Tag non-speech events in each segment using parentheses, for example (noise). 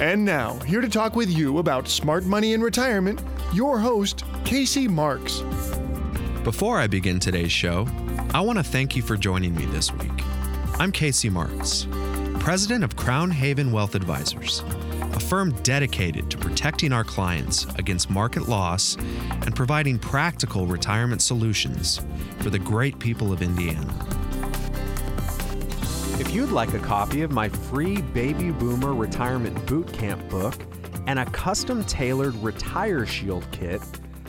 And now, here to talk with you about smart money in retirement, your host, Casey Marks. Before I begin today's show, I want to thank you for joining me this week. I'm Casey Marks, president of Crown Haven Wealth Advisors, a firm dedicated to protecting our clients against market loss and providing practical retirement solutions for the great people of Indiana. If you'd like a copy of my free Baby Boomer Retirement Boot Camp book and a custom tailored Retire Shield kit,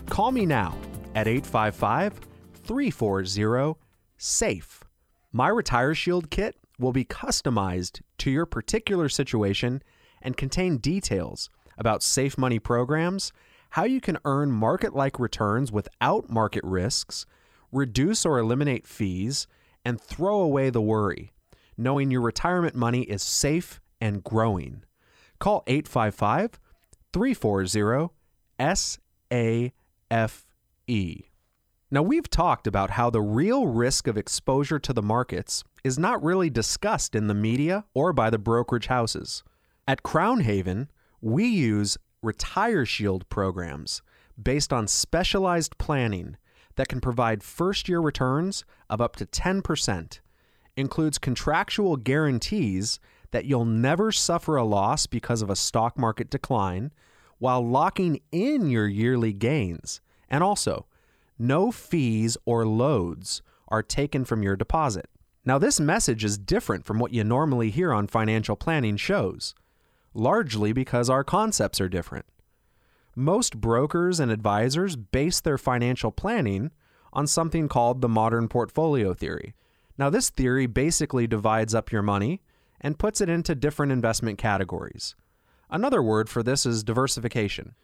call me now at 855 340 SAFE. My Retire Shield kit will be customized to your particular situation and contain details about safe money programs, how you can earn market like returns without market risks, reduce or eliminate fees, and throw away the worry, knowing your retirement money is safe and growing. Call 855 340 SAFE. Now, we've talked about how the real risk of exposure to the markets is not really discussed in the media or by the brokerage houses. At Crown Haven, we use Retire Shield programs based on specialized planning that can provide first year returns of up to 10%, includes contractual guarantees that you'll never suffer a loss because of a stock market decline while locking in your yearly gains, and also no fees or loads are taken from your deposit. Now, this message is different from what you normally hear on financial planning shows, largely because our concepts are different. Most brokers and advisors base their financial planning on something called the modern portfolio theory. Now, this theory basically divides up your money and puts it into different investment categories. Another word for this is diversification.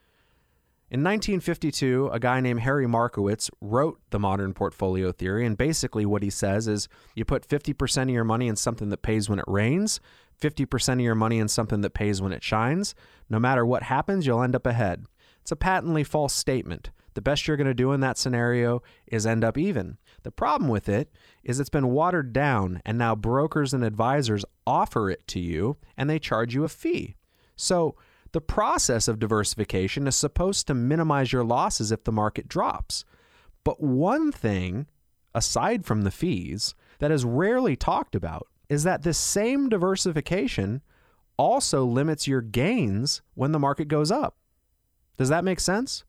In 1952, a guy named Harry Markowitz wrote the modern portfolio theory, and basically what he says is you put 50% of your money in something that pays when it rains, 50% of your money in something that pays when it shines. No matter what happens, you'll end up ahead. It's a patently false statement. The best you're going to do in that scenario is end up even. The problem with it is it's been watered down, and now brokers and advisors offer it to you and they charge you a fee. So, the process of diversification is supposed to minimize your losses if the market drops. But one thing, aside from the fees, that is rarely talked about is that this same diversification also limits your gains when the market goes up. Does that make sense?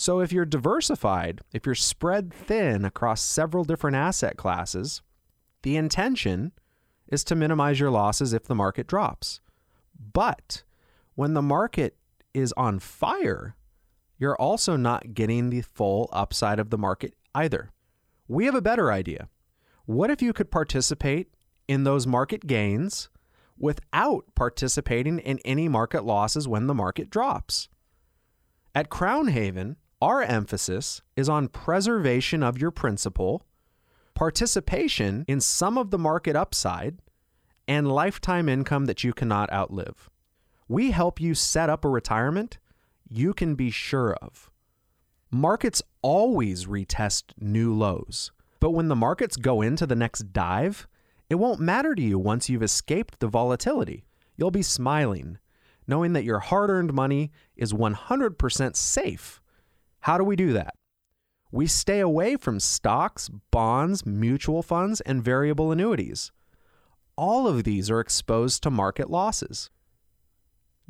So, if you're diversified, if you're spread thin across several different asset classes, the intention is to minimize your losses if the market drops. But when the market is on fire, you're also not getting the full upside of the market either. We have a better idea. What if you could participate in those market gains without participating in any market losses when the market drops? At Crown Haven, our emphasis is on preservation of your principal, participation in some of the market upside, and lifetime income that you cannot outlive we help you set up a retirement you can be sure of. Markets always retest new lows, but when the markets go into the next dive, it won't matter to you once you've escaped the volatility. You'll be smiling, knowing that your hard earned money is 100% safe. How do we do that? We stay away from stocks, bonds, mutual funds, and variable annuities. All of these are exposed to market losses.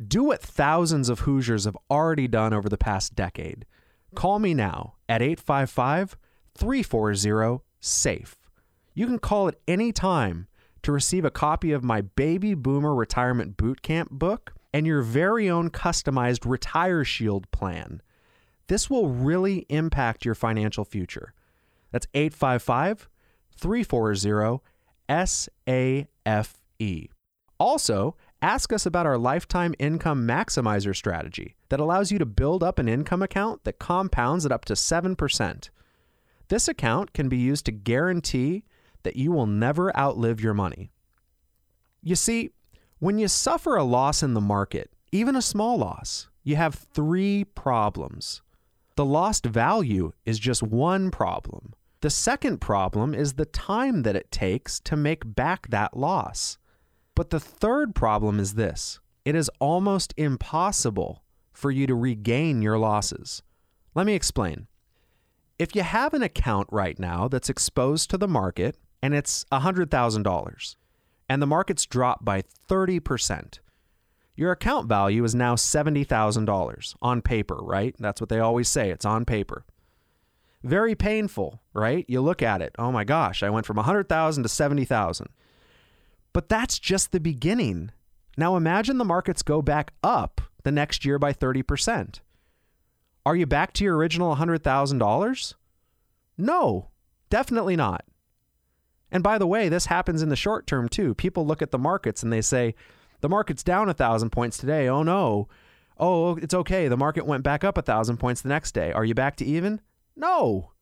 Do what thousands of Hoosiers have already done over the past decade. Call me now at 855 340 SAFE. You can call at any time to receive a copy of my Baby Boomer Retirement Bootcamp book and your very own customized Retire Shield plan. This will really impact your financial future. That's 855 340 SAFE. Also, ask us about our lifetime income maximizer strategy that allows you to build up an income account that compounds at up to 7%. This account can be used to guarantee that you will never outlive your money. You see, when you suffer a loss in the market, even a small loss, you have three problems. The lost value is just one problem. The second problem is the time that it takes to make back that loss. But the third problem is this it is almost impossible for you to regain your losses. Let me explain. If you have an account right now that's exposed to the market and it's $100,000 and the market's dropped by 30%, your account value is now $70,000 on paper, right? That's what they always say, it's on paper. Very painful, right? You look at it, oh my gosh, I went from 100,000 to 70,000. But that's just the beginning. Now imagine the markets go back up the next year by 30%. Are you back to your original $100,000? No, definitely not. And by the way, this happens in the short term too. People look at the markets and they say, the market's down a thousand points today. Oh no. Oh, it's okay. The market went back up a thousand points the next day. Are you back to even? No.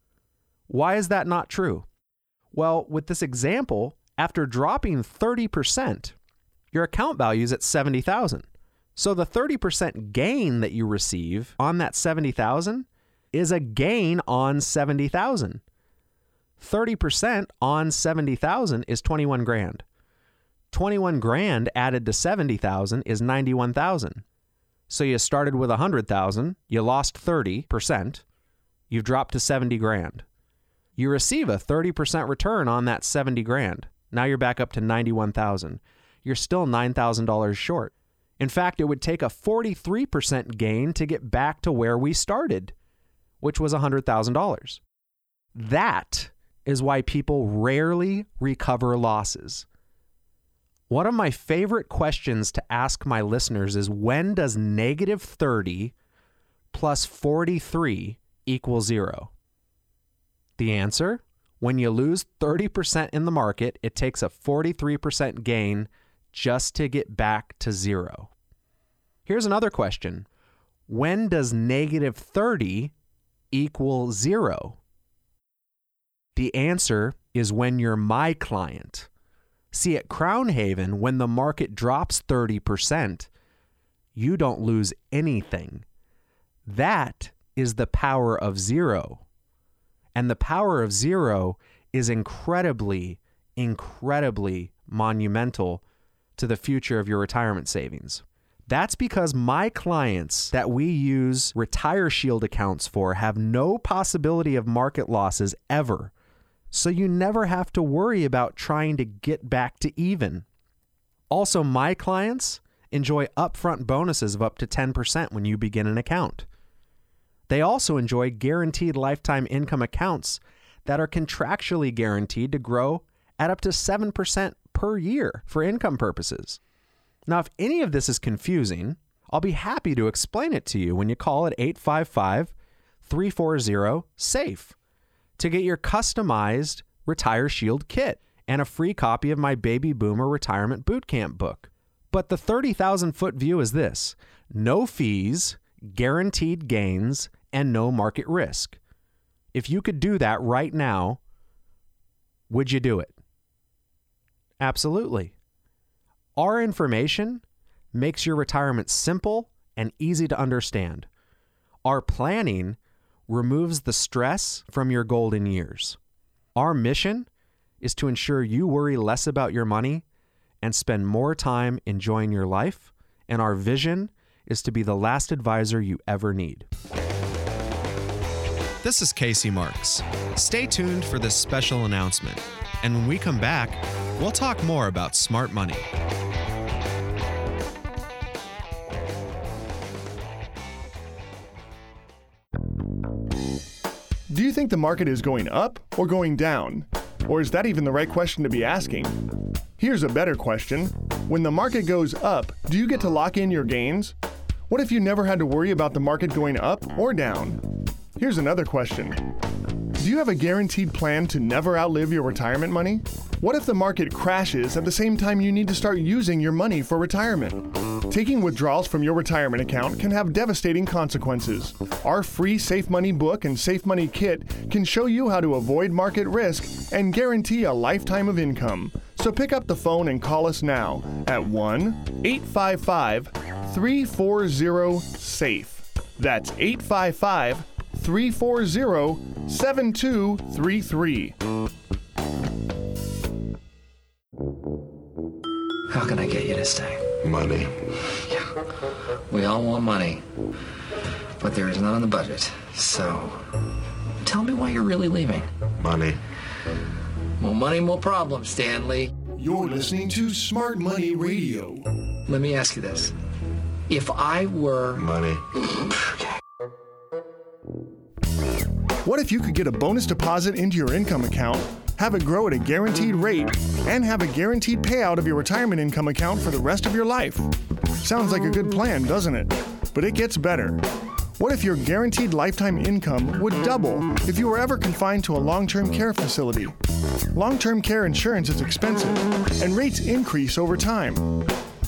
Why is that not true? Well, with this example, after dropping 30%, your account value is at 70,000. So the 30% gain that you receive on that 70,000 is a gain on 70,000. 30% on 70,000 is 21 grand. 21 grand added to 70,000 is 91,000. So you started with 100,000, you lost 30%, you've dropped to 70 grand. You receive a 30% return on that 70 grand. Now you're back up to 91,000. You're still $9,000 short. In fact, it would take a 43% gain to get back to where we started, which was $100,000. That is why people rarely recover losses. One of my favorite questions to ask my listeners is when does negative 30 plus 43 equal zero? The answer when you lose 30% in the market, it takes a 43% gain just to get back to zero. Here's another question When does negative 30 equal zero? The answer is when you're my client. See, at Crown Haven, when the market drops 30%, you don't lose anything. That is the power of zero. And the power of zero is incredibly, incredibly monumental to the future of your retirement savings. That's because my clients that we use Retire Shield accounts for have no possibility of market losses ever. So you never have to worry about trying to get back to even. Also, my clients enjoy upfront bonuses of up to 10% when you begin an account. They also enjoy guaranteed lifetime income accounts that are contractually guaranteed to grow at up to 7% per year for income purposes. Now, if any of this is confusing, I'll be happy to explain it to you when you call at 855 340 SAFE to get your customized Retire Shield kit and a free copy of my Baby Boomer Retirement Bootcamp book. But the 30,000 foot view is this no fees, guaranteed gains, and no market risk. If you could do that right now, would you do it? Absolutely. Our information makes your retirement simple and easy to understand. Our planning removes the stress from your golden years. Our mission is to ensure you worry less about your money and spend more time enjoying your life, and our vision is to be the last advisor you ever need. This is Casey Marks. Stay tuned for this special announcement. And when we come back, we'll talk more about smart money. Do you think the market is going up or going down? Or is that even the right question to be asking? Here's a better question When the market goes up, do you get to lock in your gains? What if you never had to worry about the market going up or down? Here's another question Do you have a guaranteed plan to never outlive your retirement money? What if the market crashes at the same time you need to start using your money for retirement? Taking withdrawals from your retirement account can have devastating consequences. Our free Safe Money book and Safe Money kit can show you how to avoid market risk and guarantee a lifetime of income. So pick up the phone and call us now at 1 855 340 SAFE. That's 855 340 7233. How can I get you to stay? Money. Yeah. We all want money. But there is none in the budget. So tell me why you're really leaving. Money. More money, more problems, Stanley. You're listening to Smart Money Radio. Let me ask you this. If I were Money. What if you could get a bonus deposit into your income account, have it grow at a guaranteed rate, and have a guaranteed payout of your retirement income account for the rest of your life? Sounds like a good plan, doesn't it? But it gets better. What if your guaranteed lifetime income would double if you were ever confined to a long term care facility? Long term care insurance is expensive, and rates increase over time.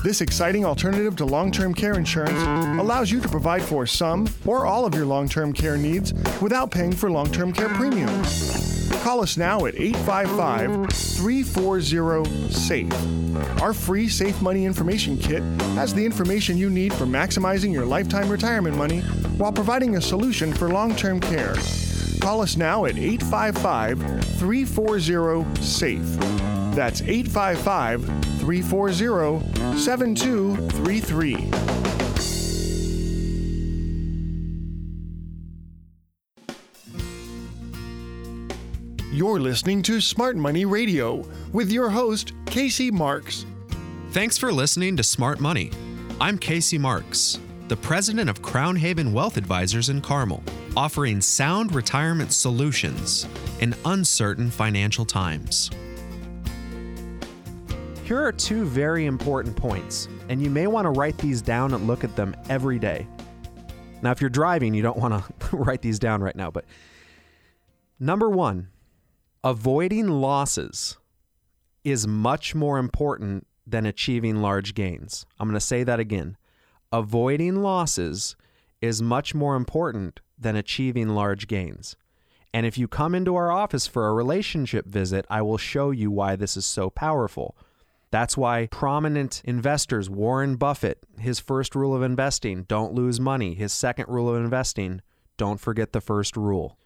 This exciting alternative to long term care insurance allows you to provide for some or all of your long term care needs without paying for long term care premiums. Call us now at 855 340 SAFE. Our free Safe Money Information Kit has the information you need for maximizing your lifetime retirement money while providing a solution for long term care. Call us now at 855 340 SAFE. That's 855 340 7233. You're listening to Smart Money Radio with your host, Casey Marks. Thanks for listening to Smart Money. I'm Casey Marks, the president of Crown Haven Wealth Advisors in Carmel, offering sound retirement solutions in uncertain financial times. Here are two very important points, and you may want to write these down and look at them every day. Now, if you're driving, you don't want to (laughs) write these down right now, but number one, avoiding losses is much more important than achieving large gains. I'm going to say that again. Avoiding losses is much more important than achieving large gains. And if you come into our office for a relationship visit, I will show you why this is so powerful. That's why prominent investors, Warren Buffett, his first rule of investing, don't lose money. His second rule of investing, don't forget the first rule.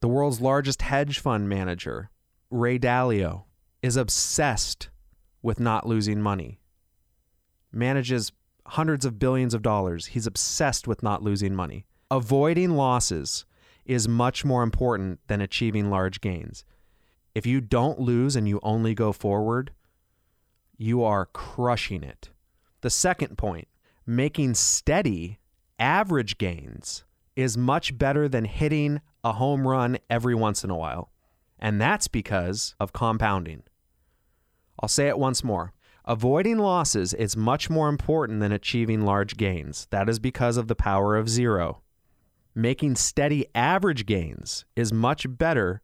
The world's largest hedge fund manager, Ray Dalio, is obsessed with not losing money. Manages hundreds of billions of dollars. He's obsessed with not losing money. Avoiding losses is much more important than achieving large gains. If you don't lose and you only go forward, you are crushing it. The second point, making steady average gains is much better than hitting a home run every once in a while. And that's because of compounding. I'll say it once more. Avoiding losses is much more important than achieving large gains. That is because of the power of zero. Making steady average gains is much better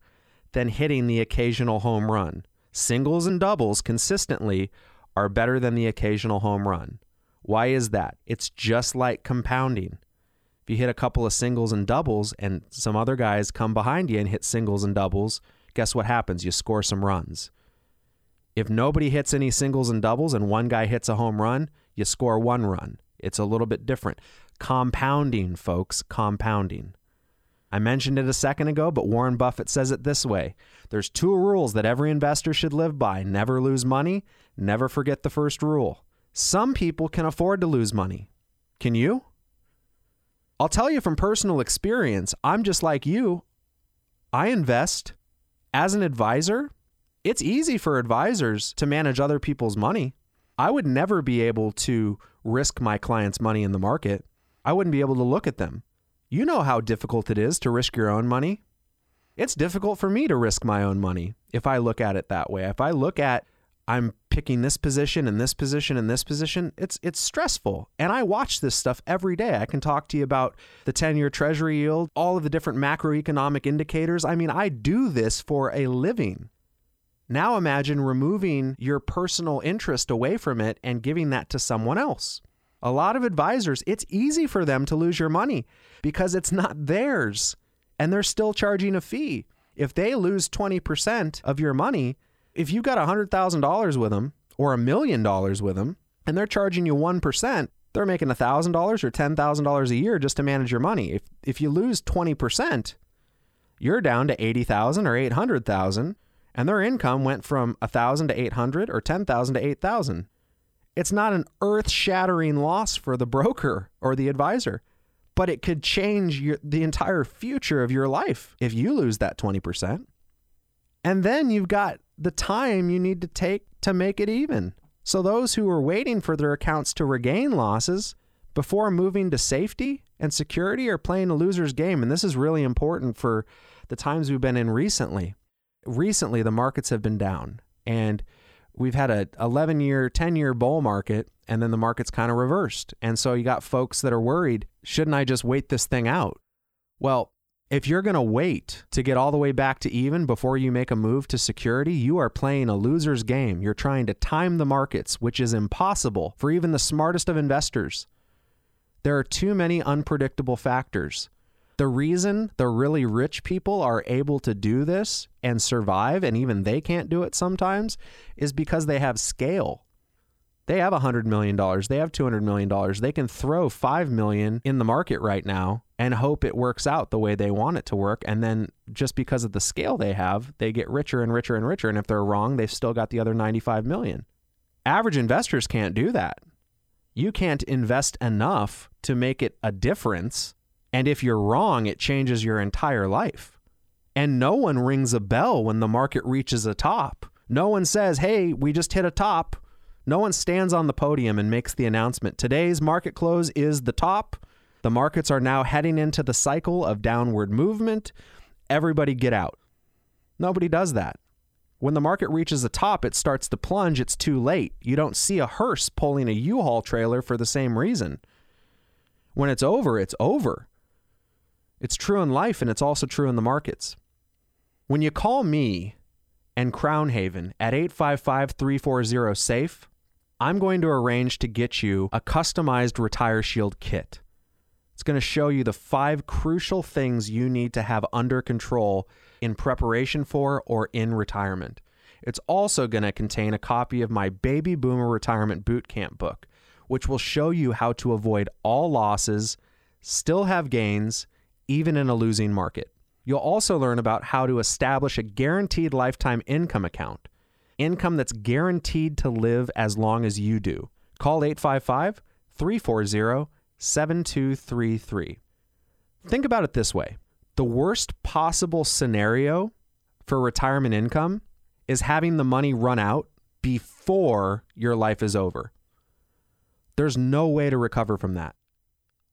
than hitting the occasional home run. Singles and doubles consistently are better than the occasional home run. Why is that? It's just like compounding. If you hit a couple of singles and doubles and some other guys come behind you and hit singles and doubles, guess what happens? You score some runs. If nobody hits any singles and doubles and one guy hits a home run, you score one run. It's a little bit different. Compounding, folks, compounding. I mentioned it a second ago, but Warren Buffett says it this way There's two rules that every investor should live by never lose money, never forget the first rule. Some people can afford to lose money. Can you? I'll tell you from personal experience, I'm just like you. I invest as an advisor. It's easy for advisors to manage other people's money. I would never be able to risk my clients' money in the market. I wouldn't be able to look at them. You know how difficult it is to risk your own money. It's difficult for me to risk my own money if I look at it that way. If I look at I'm picking this position and this position and this position, it's it's stressful. And I watch this stuff every day. I can talk to you about the 10-year treasury yield, all of the different macroeconomic indicators. I mean, I do this for a living. Now imagine removing your personal interest away from it and giving that to someone else. A lot of advisors, it's easy for them to lose your money because it's not theirs and they're still charging a fee. If they lose 20% of your money, if you got $100,000 with them or a million dollars with them and they're charging you 1%, they're making $1,000 or $10,000 a year just to manage your money. If if you lose 20%, you're down to 80,000 or 800,000 and their income went from 1,000 to 800 or 10,000 to 8,000. It's not an earth-shattering loss for the broker or the advisor, but it could change your, the entire future of your life if you lose that 20%. And then you've got the time you need to take to make it even. So those who are waiting for their accounts to regain losses before moving to safety and security are playing a loser's game. And this is really important for the times we've been in recently. Recently, the markets have been down and we've had a 11 year, 10 year bull market and then the market's kind of reversed. And so you got folks that are worried, shouldn't I just wait this thing out? Well, if you're going to wait to get all the way back to even before you make a move to security, you are playing a loser's game. You're trying to time the markets, which is impossible for even the smartest of investors. There are too many unpredictable factors. The reason the really rich people are able to do this and survive, and even they can't do it sometimes, is because they have scale. They have $100 million. They have $200 million. They can throw 5 million in the market right now and hope it works out the way they want it to work. And then just because of the scale they have, they get richer and richer and richer. And if they're wrong, they've still got the other 95 million. Average investors can't do that. You can't invest enough to make it a difference. And if you're wrong, it changes your entire life. And no one rings a bell when the market reaches a top. No one says, hey, we just hit a top no one stands on the podium and makes the announcement today's market close is the top. The markets are now heading into the cycle of downward movement. Everybody get out. Nobody does that. When the market reaches the top, it starts to plunge. It's too late. You don't see a hearse pulling a U Haul trailer for the same reason. When it's over, it's over. It's true in life and it's also true in the markets. When you call me and Crown Haven at 855 340 SAFE, I'm going to arrange to get you a customized Retire Shield kit. It's going to show you the five crucial things you need to have under control in preparation for or in retirement. It's also going to contain a copy of my Baby Boomer Retirement Bootcamp book, which will show you how to avoid all losses, still have gains, even in a losing market. You'll also learn about how to establish a guaranteed lifetime income account income that's guaranteed to live as long as you do. Call 855 340 7233. Think about it this way the worst possible scenario for retirement income is having the money run out before your life is over. There's no way to recover from that.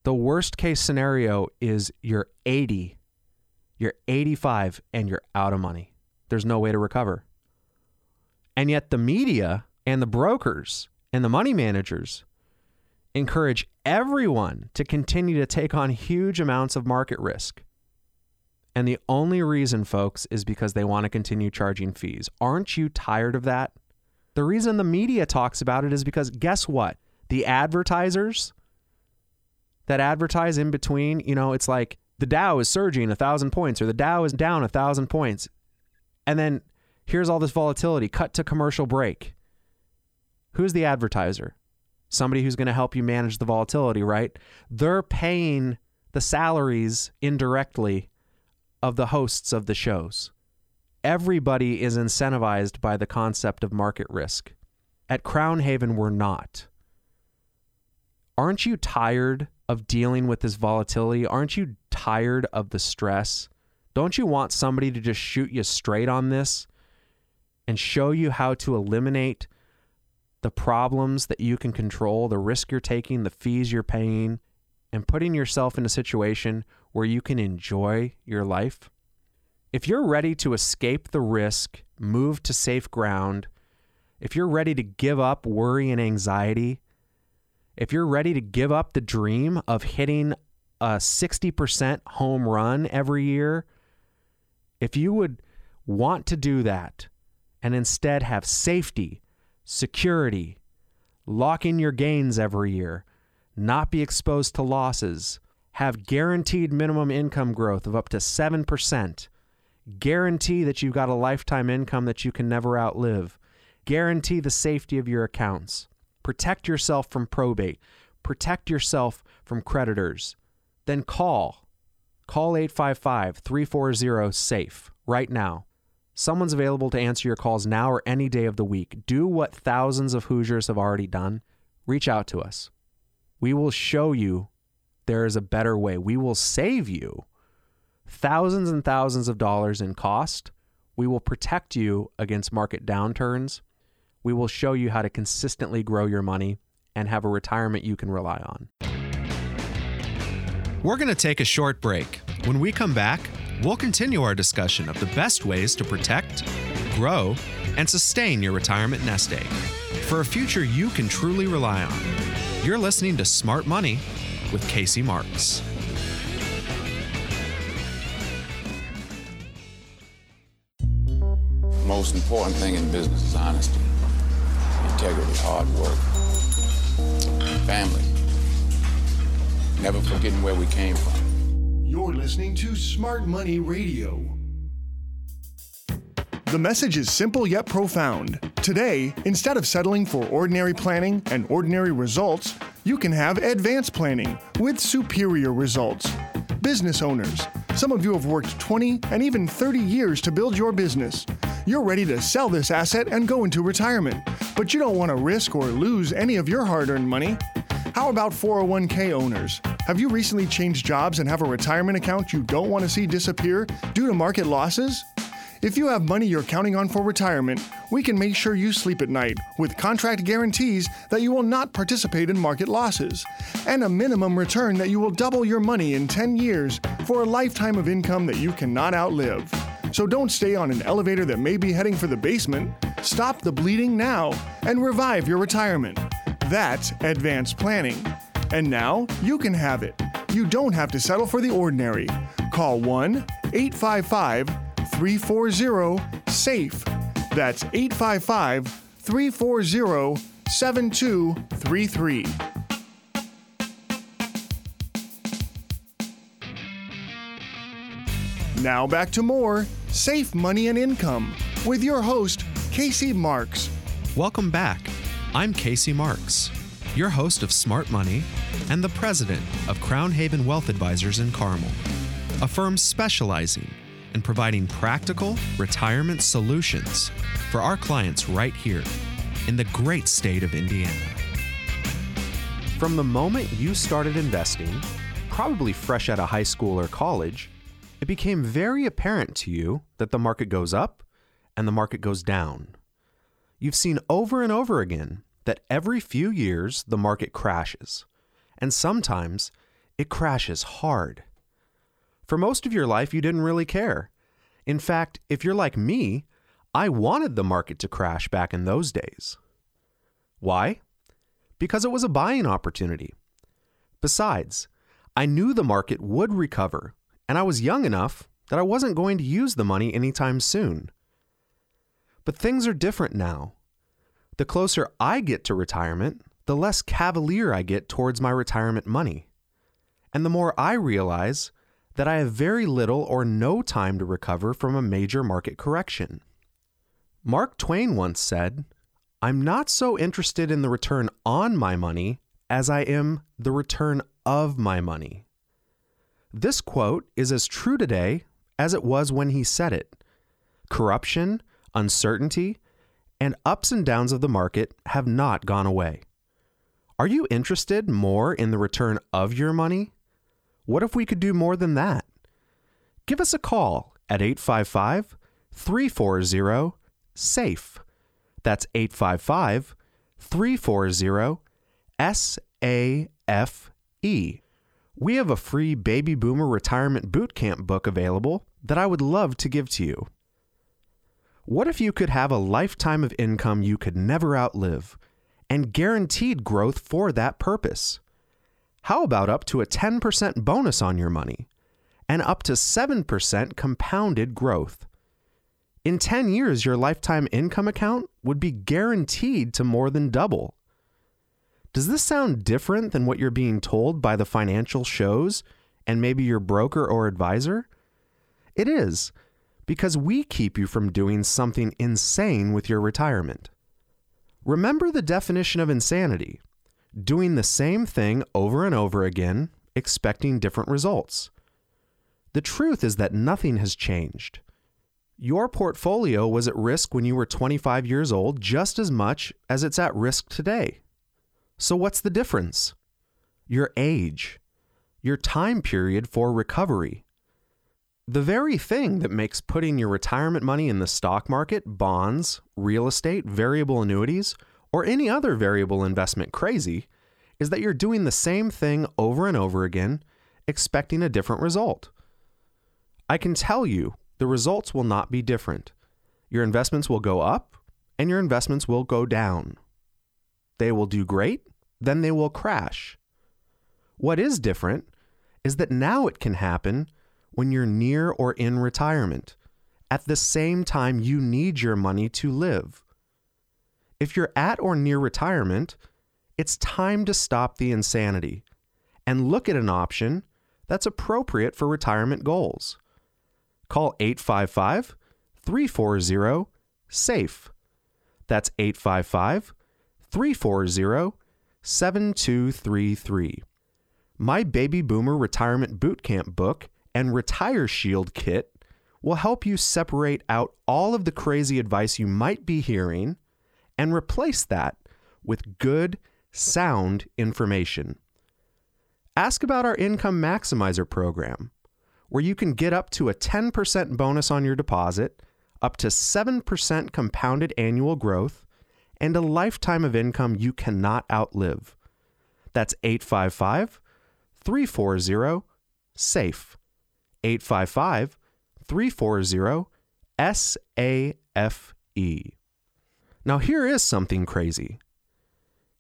The worst case scenario is you're 80, you're 85, and you're out of money. There's no way to recover. And yet the media and the brokers and the money managers encourage everyone to continue to take on huge amounts of market risk. And the only reason, folks, is because they want to continue charging fees. Aren't you tired of that? The reason the media talks about it is because guess what? The advertisers that advertise in between, you know, it's like the Dow is surging a thousand points or the Dow is down a thousand points. And then Here's all this volatility. Cut to commercial break. Who's the advertiser? Somebody who's going to help you manage the volatility, right? They're paying the salaries indirectly of the hosts of the shows. Everybody is incentivized by the concept of market risk. At Crown Haven, we're not. Aren't you tired of dealing with this volatility? Aren't you tired of the stress? Don't you want somebody to just shoot you straight on this and show you how to eliminate the problems that you can control, the risk you're taking, the fees you're paying, and putting yourself in a situation where you can enjoy your life. If you're ready to escape the risk, move to safe ground, if you're ready to give up worry and anxiety, if you're ready to give up the dream of hitting a 60% home run every year, if you would want to do that, and instead have safety, security, lock in your gains every year, not be exposed to losses, have guaranteed minimum income growth of up to 7%, guarantee that you've got a lifetime income that you can never outlive, guarantee the safety of your accounts, protect yourself from probate, protect yourself from creditors, then call. Call 855 340 SAFE right now. Someone's available to answer your calls now or any day of the week. Do what thousands of Hoosiers have already done. Reach out to us. We will show you there is a better way. We will save you thousands and thousands of dollars in cost. We will protect you against market downturns. We will show you how to consistently grow your money and have a retirement you can rely on. We're going to take a short break. When we come back, we'll continue our discussion of the best ways to protect, grow, and sustain your retirement nest egg for a future you can truly rely on. You're listening to Smart Money with Casey Marks. Most important thing in business is honesty, integrity, hard work, family, never forgetting where we came from. You're listening to Smart Money Radio. The message is simple yet profound. Today, instead of settling for ordinary planning and ordinary results, you can have advanced planning with superior results. Business owners, some of you have worked 20 and even 30 years to build your business. You're ready to sell this asset and go into retirement, but you don't want to risk or lose any of your hard earned money. How about 401k owners? Have you recently changed jobs and have a retirement account you don't want to see disappear due to market losses? If you have money you're counting on for retirement, we can make sure you sleep at night with contract guarantees that you will not participate in market losses and a minimum return that you will double your money in 10 years for a lifetime of income that you cannot outlive. So don't stay on an elevator that may be heading for the basement. Stop the bleeding now and revive your retirement. That's advanced planning. And now you can have it. You don't have to settle for the ordinary. Call 1 855 340 SAFE. That's 855 340 7233. Now back to more Safe Money and Income with your host, Casey Marks. Welcome back. I'm Casey Marks, your host of Smart Money and the president of Crown Haven Wealth Advisors in Carmel, a firm specializing in providing practical retirement solutions for our clients right here in the great state of Indiana. From the moment you started investing, probably fresh out of high school or college, it became very apparent to you that the market goes up and the market goes down. You've seen over and over again that every few years the market crashes, and sometimes it crashes hard. For most of your life, you didn't really care. In fact, if you're like me, I wanted the market to crash back in those days. Why? Because it was a buying opportunity. Besides, I knew the market would recover, and I was young enough that I wasn't going to use the money anytime soon. But things are different now. The closer I get to retirement, the less cavalier I get towards my retirement money. And the more I realize that I have very little or no time to recover from a major market correction. Mark Twain once said, I'm not so interested in the return on my money as I am the return of my money. This quote is as true today as it was when he said it. Corruption, uncertainty, and ups and downs of the market have not gone away. Are you interested more in the return of your money? What if we could do more than that? Give us a call at 855 340 SAFE. That's 855 340 SAFE. We have a free Baby Boomer Retirement Bootcamp book available that I would love to give to you. What if you could have a lifetime of income you could never outlive and guaranteed growth for that purpose? How about up to a 10% bonus on your money and up to 7% compounded growth? In 10 years, your lifetime income account would be guaranteed to more than double. Does this sound different than what you're being told by the financial shows and maybe your broker or advisor? It is, because we keep you from doing something insane with your retirement. Remember the definition of insanity doing the same thing over and over again, expecting different results. The truth is that nothing has changed. Your portfolio was at risk when you were 25 years old just as much as it's at risk today. So, what's the difference? Your age, your time period for recovery. The very thing that makes putting your retirement money in the stock market, bonds, real estate, variable annuities, or any other variable investment crazy is that you're doing the same thing over and over again, expecting a different result. I can tell you the results will not be different. Your investments will go up and your investments will go down. They will do great, then they will crash. What is different is that now it can happen when you're near or in retirement, at the same time you need your money to live. If you're at or near retirement, it's time to stop the insanity and look at an option that's appropriate for retirement goals. Call 855 340 SAFE. That's 855 340 7233. My Baby Boomer Retirement Bootcamp book and Retire Shield kit will help you separate out all of the crazy advice you might be hearing and replace that with good, sound information. Ask about our Income Maximizer program where you can get up to a 10% bonus on your deposit, up to 7% compounded annual growth, and a lifetime of income you cannot outlive. That's 855 340 SAFE. 855 340 SAFE. Now, here is something crazy.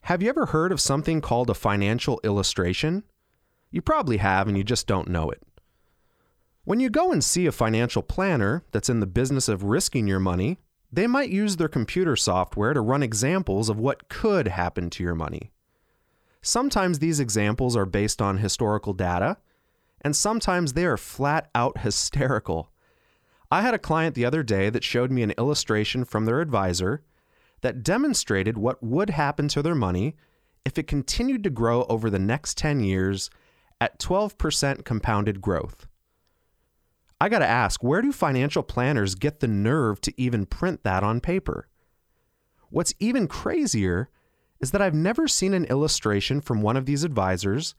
Have you ever heard of something called a financial illustration? You probably have, and you just don't know it. When you go and see a financial planner that's in the business of risking your money, they might use their computer software to run examples of what could happen to your money. Sometimes these examples are based on historical data, and sometimes they are flat out (laughs) hysterical. I had a client the other day that showed me an illustration from their advisor that demonstrated what would happen to their money if it continued to grow over the next 10 years at 12% compounded growth. I got to ask, where do financial planners get the nerve to even print that on paper? What's even crazier is that I've never seen an illustration from one of these advisors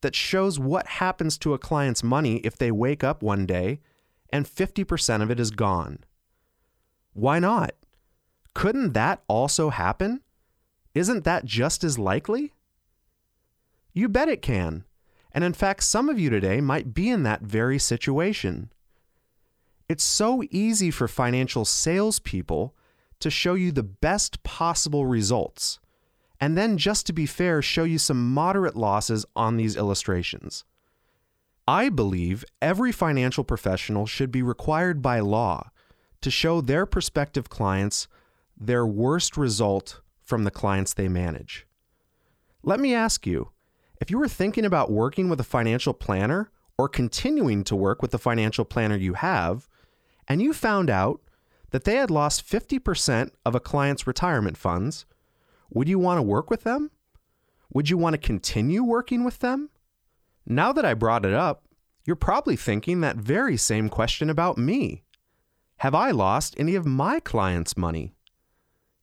that shows what happens to a client's money if they wake up one day and 50% of it is gone. Why not? Couldn't that also happen? Isn't that just as likely? You bet it can. And in fact, some of you today might be in that very situation. It's so easy for financial salespeople to show you the best possible results, and then, just to be fair, show you some moderate losses on these illustrations. I believe every financial professional should be required by law to show their prospective clients their worst result from the clients they manage. Let me ask you if you were thinking about working with a financial planner or continuing to work with the financial planner you have, and you found out that they had lost 50% of a client's retirement funds, would you want to work with them? Would you want to continue working with them? Now that I brought it up, you're probably thinking that very same question about me. Have I lost any of my clients' money?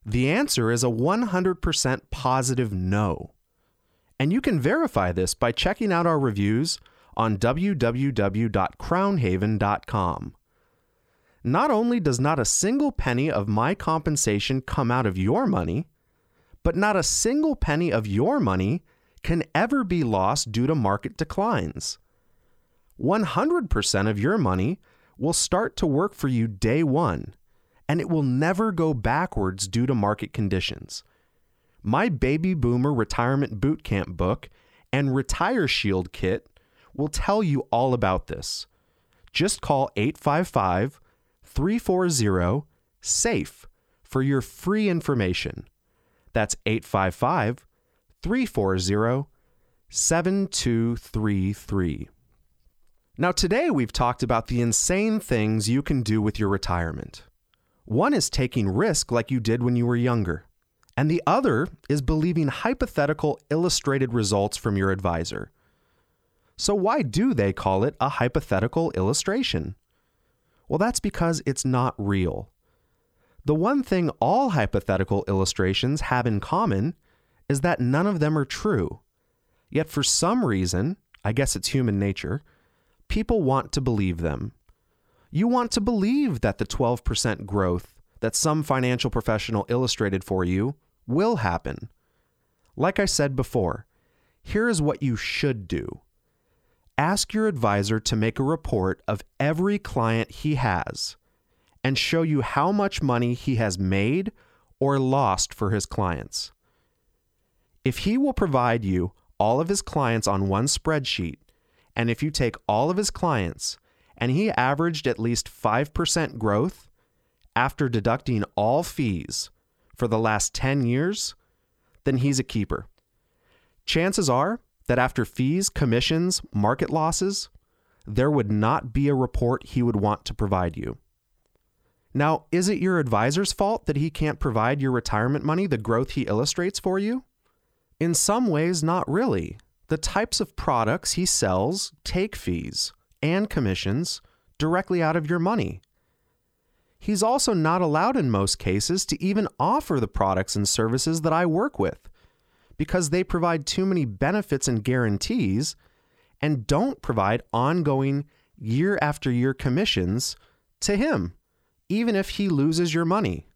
The answer is a 100% positive no. And you can verify this by checking out our reviews on www.crownhaven.com. Not only does not a single penny of my compensation come out of your money, but not a single penny of your money can ever be lost due to market declines. 100% of your money will start to work for you day one, and it will never go backwards due to market conditions. My Baby Boomer Retirement Bootcamp book and Retire Shield kit will tell you all about this. Just call 855 340 SAFE for your free information. That's 855 340 7233. Now, today we've talked about the insane things you can do with your retirement. One is taking risk like you did when you were younger, and the other is believing hypothetical illustrated results from your advisor. So, why do they call it a hypothetical illustration? Well, that's because it's not real. The one thing all hypothetical illustrations have in common is that none of them are true. Yet, for some reason, I guess it's human nature, people want to believe them. You want to believe that the 12% growth that some financial professional illustrated for you will happen. Like I said before, here is what you should do ask your advisor to make a report of every client he has and show you how much money he has made or lost for his clients. If he will provide you all of his clients on one spreadsheet, and if you take all of his clients and he averaged at least 5% growth after deducting all fees for the last 10 years, then he's a keeper. Chances are that after fees, commissions, market losses, there would not be a report he would want to provide you. Now, is it your advisor's fault that he can't provide your retirement money the growth he illustrates for you? In some ways, not really. The types of products he sells take fees and commissions directly out of your money. He's also not allowed in most cases to even offer the products and services that I work with because they provide too many benefits and guarantees and don't provide ongoing year after year commissions to him, even if he loses your money.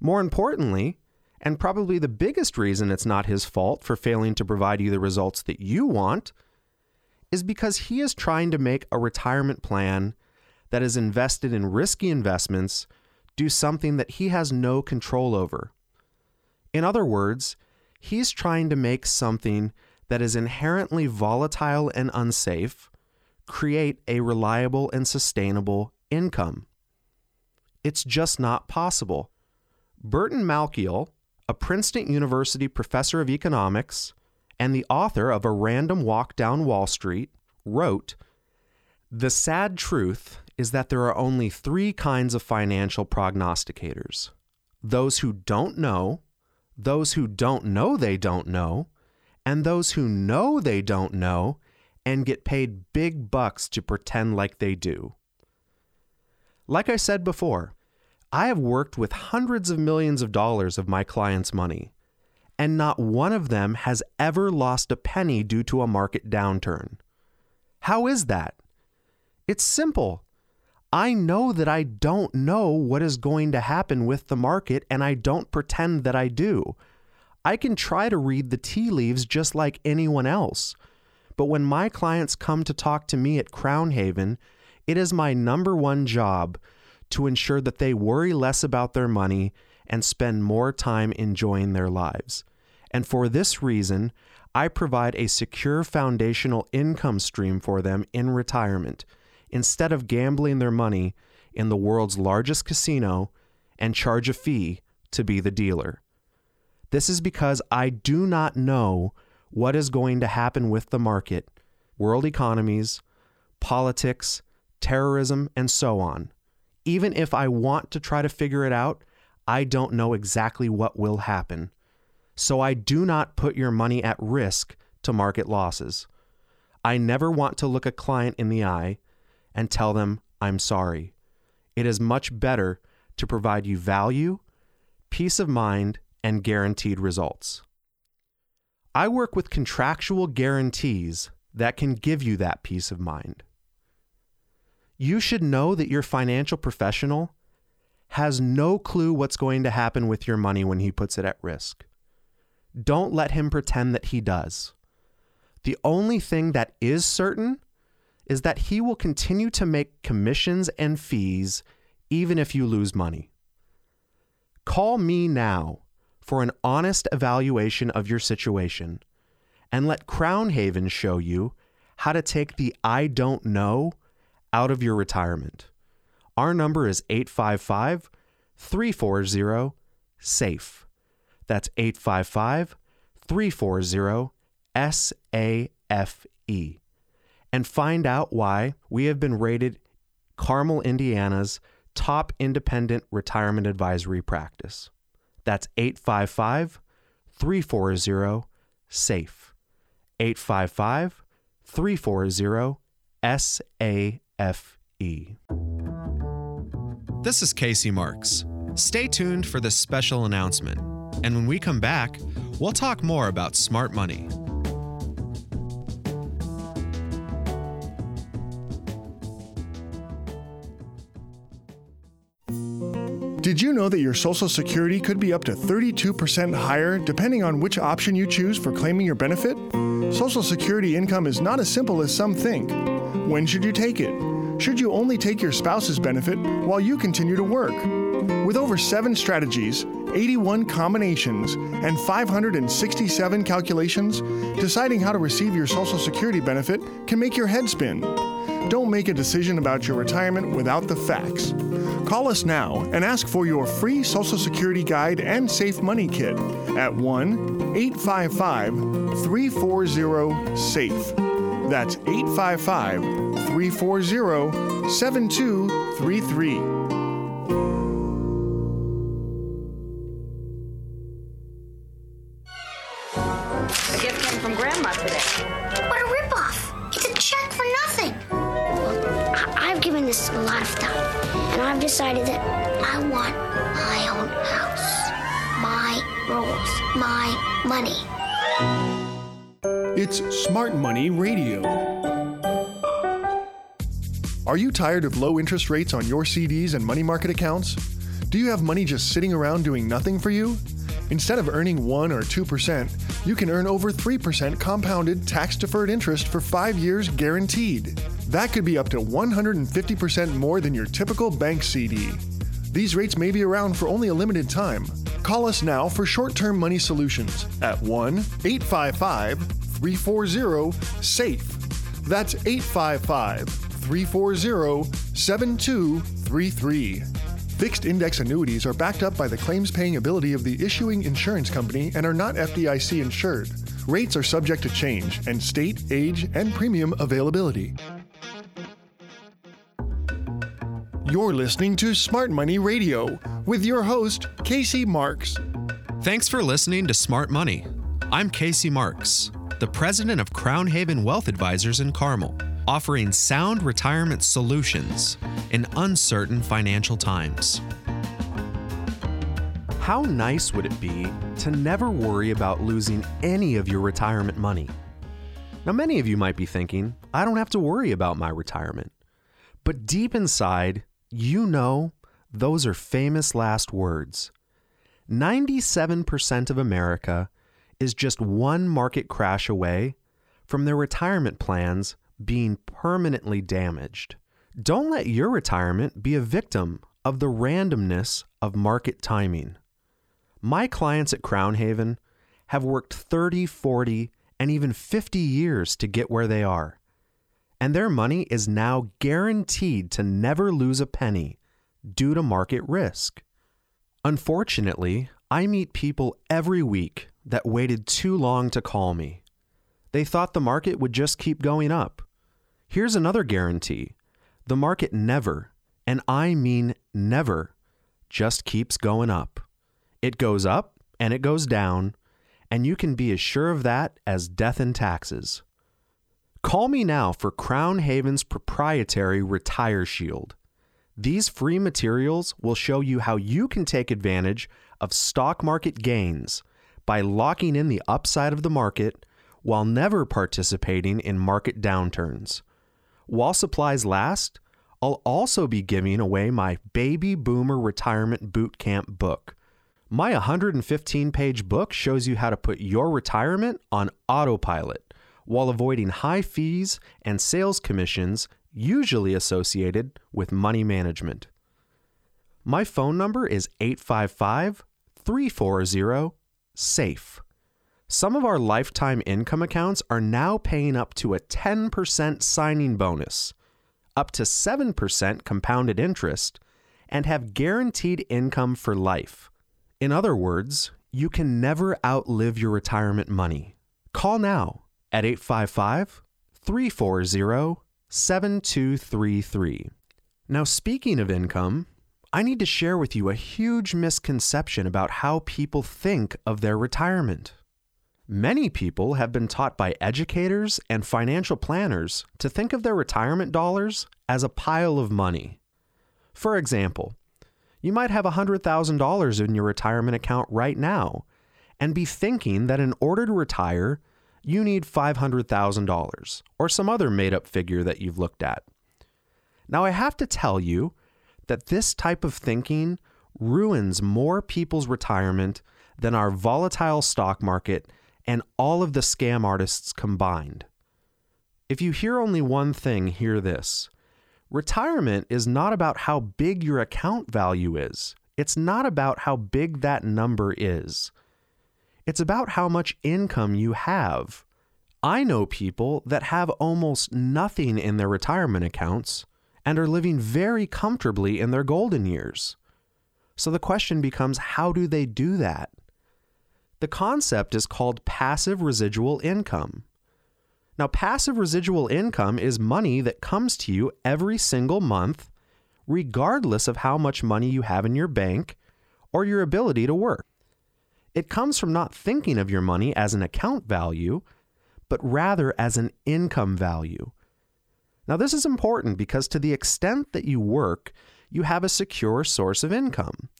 More importantly, and probably the biggest reason it's not his fault for failing to provide you the results that you want, is because he is trying to make a retirement plan that is invested in risky investments do something that he has no control over. In other words, he's trying to make something that is inherently volatile and unsafe create a reliable and sustainable income. It's just not possible. Burton Malkiel, a Princeton University professor of economics and the author of A Random Walk Down Wall Street, wrote The sad truth is that there are only three kinds of financial prognosticators those who don't know, those who don't know they don't know, and those who know they don't know and get paid big bucks to pretend like they do. Like I said before, I have worked with hundreds of millions of dollars of my clients' money, and not one of them has ever lost a penny due to a market downturn. How is that? It's simple. I know that I don't know what is going to happen with the market, and I don't pretend that I do. I can try to read the tea leaves just like anyone else. But when my clients come to talk to me at Crown Haven, it is my number one job to ensure that they worry less about their money and spend more time enjoying their lives. And for this reason, I provide a secure foundational income stream for them in retirement instead of gambling their money in the world's largest casino and charge a fee to be the dealer. This is because I do not know what is going to happen with the market, world economies, politics, terrorism, and so on. Even if I want to try to figure it out, I don't know exactly what will happen. So I do not put your money at risk to market losses. I never want to look a client in the eye and tell them, I'm sorry. It is much better to provide you value, peace of mind, and guaranteed results. I work with contractual guarantees that can give you that peace of mind. You should know that your financial professional has no clue what's going to happen with your money when he puts it at risk. Don't let him pretend that he does. The only thing that is certain is that he will continue to make commissions and fees even if you lose money. Call me now for an honest evaluation of your situation and let Crown Haven show you how to take the I don't know out of your retirement. Our number is 855 340 SAFE. That's 855 340 SAFE. And find out why we have been rated Carmel, Indiana's top independent retirement advisory practice. That's 855 340 SAFE. 855 340 SAFE. This is Casey Marks. Stay tuned for this special announcement. And when we come back, we'll talk more about smart money. Did you know that your Social Security could be up to 32% higher depending on which option you choose for claiming your benefit? Social Security income is not as simple as some think. When should you take it? Should you only take your spouse's benefit while you continue to work? With over seven strategies, 81 combinations, and 567 calculations, deciding how to receive your Social Security benefit can make your head spin. Don't make a decision about your retirement without the facts. Call us now and ask for your free Social Security guide and safe money kit at 1 855 340 SAFE. That's 855 340 7233. A gift came from Grandma today. What a ripoff! It's a check for nothing. Given this a lot of thought, and I've decided that I want my own house, my rules, my money. It's Smart Money Radio. Are you tired of low interest rates on your CDs and money market accounts? Do you have money just sitting around doing nothing for you? Instead of earning 1 or 2%, you can earn over 3% compounded tax deferred interest for 5 years guaranteed. That could be up to 150% more than your typical bank CD. These rates may be around for only a limited time. Call us now for short term money solutions at 1 855 340 SAFE. That's 855 340 7233. Fixed index annuities are backed up by the claims paying ability of the issuing insurance company and are not FDIC insured. Rates are subject to change and state, age, and premium availability. You're listening to Smart Money Radio with your host, Casey Marks. Thanks for listening to Smart Money. I'm Casey Marks, the president of Crown Haven Wealth Advisors in Carmel, offering sound retirement solutions in uncertain financial times. How nice would it be to never worry about losing any of your retirement money? Now, many of you might be thinking, I don't have to worry about my retirement. But deep inside, you know those are famous last words. 97% of America is just one market crash away from their retirement plans being permanently damaged. Don't let your retirement be a victim of the randomness of market timing. My clients at Crown Haven have worked 30, 40, and even 50 years to get where they are. And their money is now guaranteed to never lose a penny due to market risk. Unfortunately, I meet people every week that waited too long to call me. They thought the market would just keep going up. Here's another guarantee the market never, and I mean never, just keeps going up. It goes up and it goes down, and you can be as sure of that as death and taxes. Call me now for Crown Haven's proprietary Retire Shield. These free materials will show you how you can take advantage of stock market gains by locking in the upside of the market while never participating in market downturns. While supplies last, I'll also be giving away my Baby Boomer Retirement Boot Camp book. My 115 page book shows you how to put your retirement on autopilot while avoiding high fees and sales commissions usually associated with money management. My phone number is 855 340 SAFE. Some of our lifetime income accounts are now paying up to a 10% signing bonus. up to 7% compounded interest, and have guaranteed income for life. In other words, you can never outlive your retirement money. Call now at 855 340 7233. Now, speaking of income, I need to share with you a huge misconception about how people think of their retirement. Many people have been taught by educators and financial planners to think of their retirement dollars as a pile of money. For example, you might have $100,000 in your retirement account right now and be thinking that in order to retire, you need $500,000 or some other made up figure that you've looked at. Now, I have to tell you that this type of thinking ruins more people's retirement than our volatile stock market and all of the scam artists combined. If you hear only one thing, hear this. Retirement is not about how big your account value is. It's not about how big that number is. It's about how much income you have. I know people that have almost nothing in their retirement accounts and are living very comfortably in their golden years. So the question becomes how do they do that? The concept is called passive residual income. Now, passive residual income is money that comes to you every single month, regardless of how much money you have in your bank or your ability to work. It comes from not thinking of your money as an account value, but rather as an income value. Now, this is important because to the extent that you work, you have a secure source of income.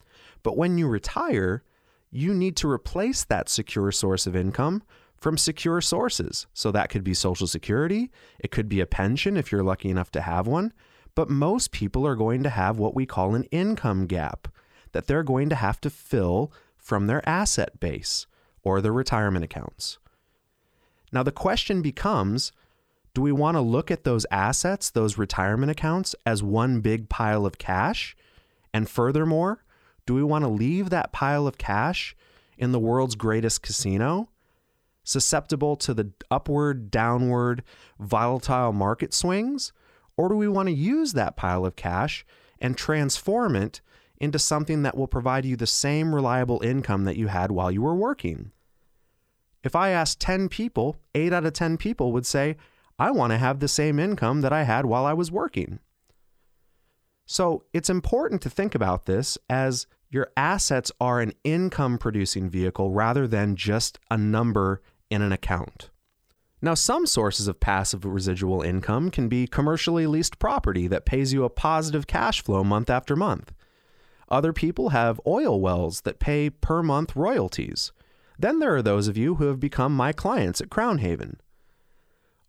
But when you retire, you need to replace that secure source of income from secure sources. So that could be Social Security, it could be a pension if you're lucky enough to have one. But most people are going to have what we call an income gap that they're going to have to fill from their asset base or their retirement accounts. Now, the question becomes do we want to look at those assets, those retirement accounts, as one big pile of cash? And furthermore, do we want to leave that pile of cash in the world's greatest casino, susceptible to the upward, downward, volatile market swings? Or do we want to use that pile of cash and transform it into something that will provide you the same reliable income that you had while you were working? If I asked 10 people, 8 out of 10 people would say, I want to have the same income that I had while I was working. So it's important to think about this as your assets are an income producing vehicle rather than just a number in an account. Now, some sources of passive residual income can be commercially leased property that pays you a positive cash flow month after month. Other people have oil wells that pay per month royalties. Then there are those of you who have become my clients at Crown Haven.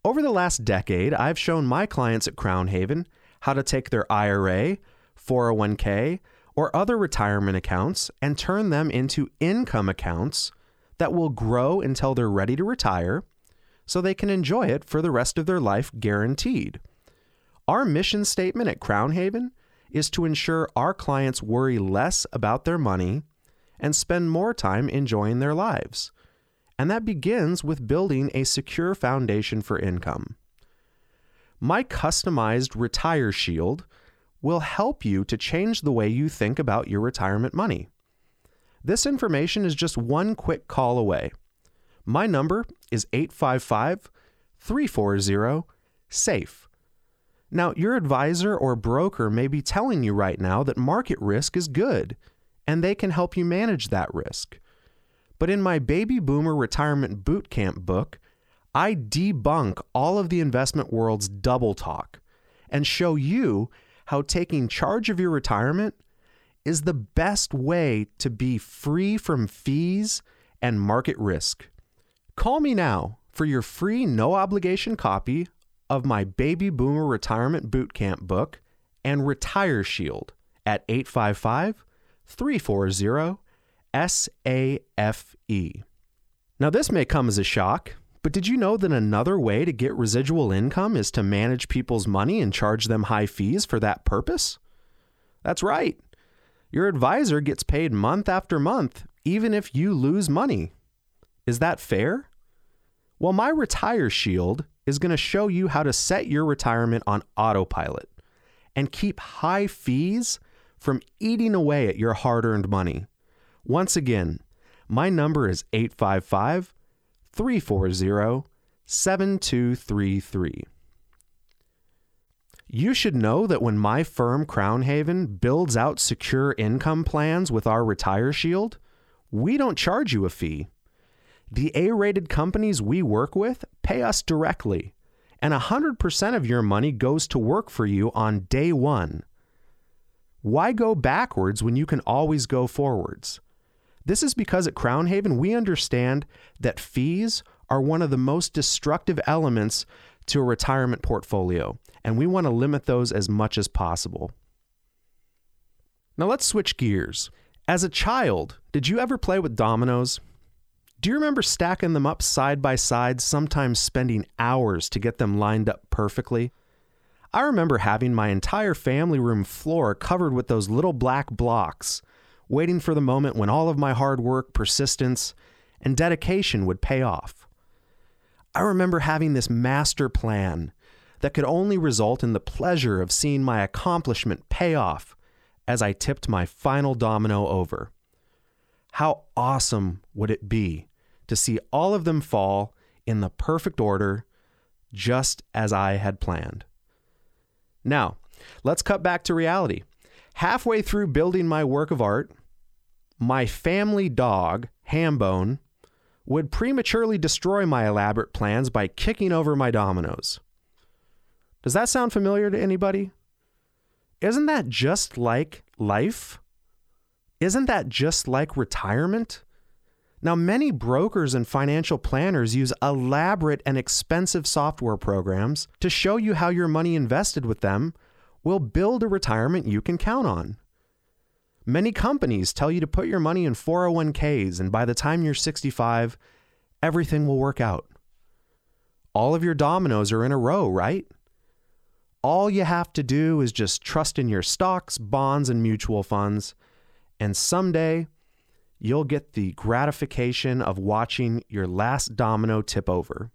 Over the last decade, I've shown my clients at Crown Haven how to take their IRA, 401k, or other retirement accounts and turn them into income accounts that will grow until they're ready to retire so they can enjoy it for the rest of their life guaranteed. Our mission statement at Crown Haven is to ensure our clients worry less about their money and spend more time enjoying their lives and that begins with building a secure foundation for income. My customized Retire Shield will help you to change the way you think about your retirement money. This information is just one quick call away. My number is 855 340 SAFE. Now, your advisor or broker may be telling you right now that market risk is good, and they can help you manage that risk. But in my Baby Boomer Retirement Bootcamp book, I debunk all of the investment world's double talk and show you how taking charge of your retirement is the best way to be free from fees and market risk. Call me now for your free no obligation copy of my Baby Boomer Retirement Bootcamp book and Retire Shield at 855 340 S A F E. Now, this may come as a shock, but did you know that another way to get residual income is to manage people's money and charge them high fees for that purpose? That's right. Your advisor gets paid month after month, even if you lose money. Is that fair? Well, my Retire Shield is going to show you how to set your retirement on autopilot and keep high fees from eating away at your hard earned money. Once again, my number is 855 340 7233. You should know that when my firm Crown Haven builds out secure income plans with our Retire Shield, we don't charge you a fee. The A rated companies we work with pay us directly, and 100% of your money goes to work for you on day one. Why go backwards when you can always go forwards? This is because at Crown Haven, we understand that fees are one of the most destructive elements to a retirement portfolio, and we want to limit those as much as possible. Now let's switch gears. As a child, did you ever play with dominoes? Do you remember stacking them up side by side, sometimes spending hours to get them lined up perfectly? I remember having my entire family room floor covered with those little black blocks, waiting for the moment when all of my hard work, persistence, and dedication would pay off. I remember having this master plan that could only result in the pleasure of seeing my accomplishment pay off as I tipped my final domino over. How awesome would it be to see all of them fall in the perfect order, just as I had planned? Now, let's cut back to reality. Halfway through building my work of art, my family dog, Hambone, would prematurely destroy my elaborate plans by kicking over my dominoes. Does that sound familiar to anybody? Isn't that just like life? Isn't that just like retirement? Now, many brokers and financial planners use elaborate and expensive software programs to show you how your money invested with them will build a retirement you can count on. Many companies tell you to put your money in 401ks, and by the time you're 65, everything will work out. All of your dominoes are in a row, right? All you have to do is just trust in your stocks, bonds, and mutual funds, and someday you'll get the gratification of watching your last domino tip over.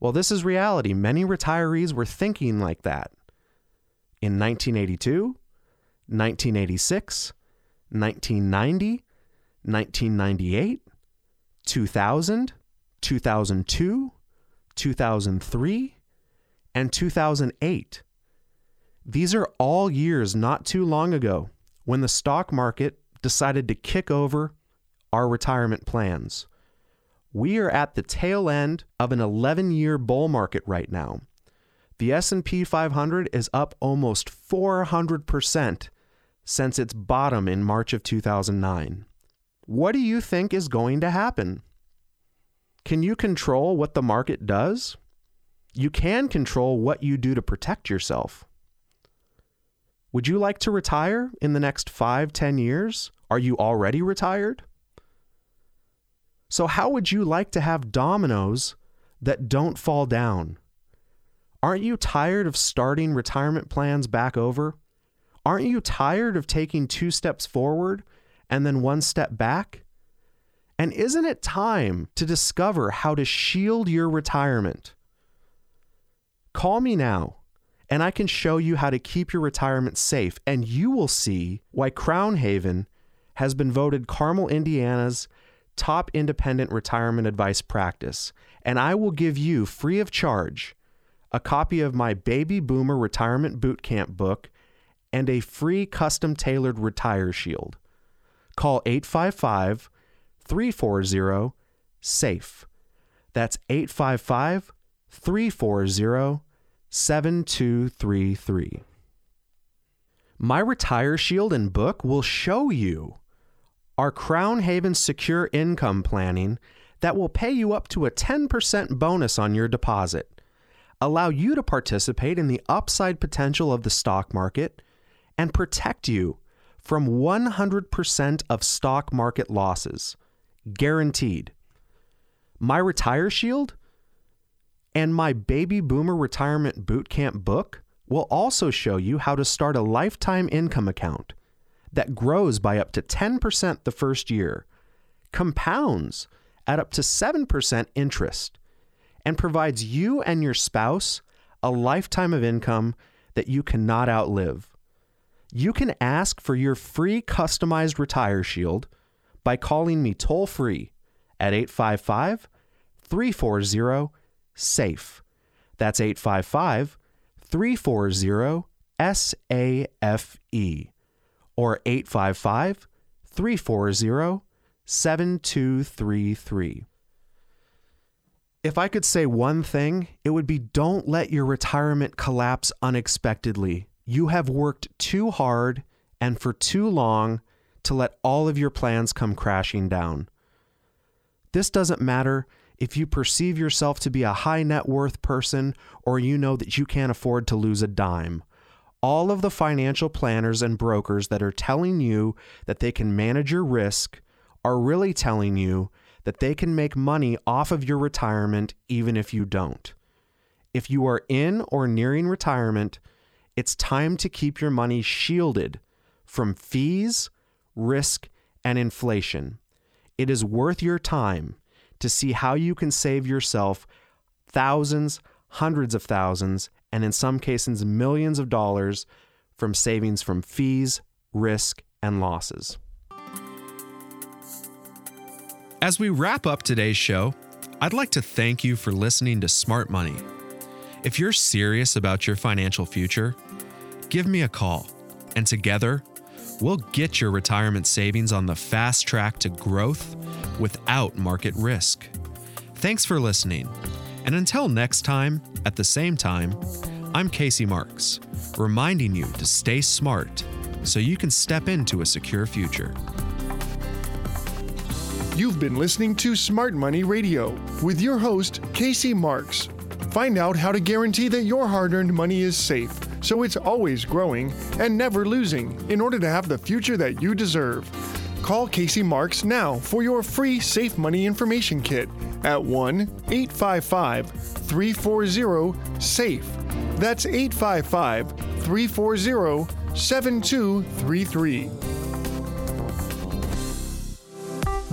Well, this is reality. Many retirees were thinking like that. In 1982, 1986, 1990, 1998, 2000, 2002, 2003, and 2008. These are all years not too long ago when the stock market decided to kick over our retirement plans. We are at the tail end of an 11-year bull market right now. The S&P 500 is up almost 400% since its bottom in March of 2009. What do you think is going to happen? Can you control what the market does? You can control what you do to protect yourself. Would you like to retire in the next five, ten years? Are you already retired? So, how would you like to have dominoes that don't fall down? Aren't you tired of starting retirement plans back over? Aren't you tired of taking two steps forward and then one step back? And isn't it time to discover how to shield your retirement? Call me now, and I can show you how to keep your retirement safe, and you will see why Crown Haven has been voted Carmel, Indiana's top independent retirement advice practice. And I will give you free of charge a copy of my Baby Boomer Retirement Bootcamp book and a free custom tailored Retire Shield. Call 855 340 SAFE. That's 855 340 7233. My Retire Shield and book will show you our Crown Haven secure income planning that will pay you up to a 10% bonus on your deposit, allow you to participate in the upside potential of the stock market and protect you from 100% of stock market losses, guaranteed. My Retire Shield and my Baby Boomer Retirement Bootcamp book will also show you how to start a lifetime income account that grows by up to 10% the first year, compounds at up to 7% interest, and provides you and your spouse a lifetime of income that you cannot outlive. You can ask for your free customized Retire Shield by calling me toll free at 855 340 SAFE. That's 855 340 SAFE or 855 340 7233. If I could say one thing, it would be don't let your retirement collapse unexpectedly. You have worked too hard and for too long to let all of your plans come crashing down. This doesn't matter if you perceive yourself to be a high net worth person or you know that you can't afford to lose a dime. All of the financial planners and brokers that are telling you that they can manage your risk are really telling you that they can make money off of your retirement even if you don't. If you are in or nearing retirement, it's time to keep your money shielded from fees, risk, and inflation. It is worth your time to see how you can save yourself thousands, hundreds of thousands, and in some cases, millions of dollars from savings from fees, risk, and losses. As we wrap up today's show, I'd like to thank you for listening to Smart Money. If you're serious about your financial future, give me a call, and together, we'll get your retirement savings on the fast track to growth without market risk. Thanks for listening. And until next time, at the same time, I'm Casey Marks, reminding you to stay smart so you can step into a secure future. You've been listening to Smart Money Radio with your host, Casey Marks. Find out how to guarantee that your hard earned money is safe so it's always growing and never losing in order to have the future that you deserve. Call Casey Marks now for your free Safe Money Information Kit at 1 855 340 SAFE. That's 855 340 7233.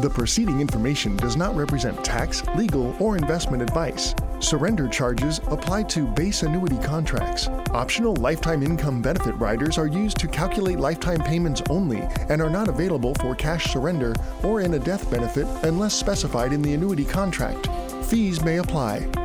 The preceding information does not represent tax, legal, or investment advice. Surrender charges apply to base annuity contracts. Optional lifetime income benefit riders are used to calculate lifetime payments only and are not available for cash surrender or in a death benefit unless specified in the annuity contract. Fees may apply.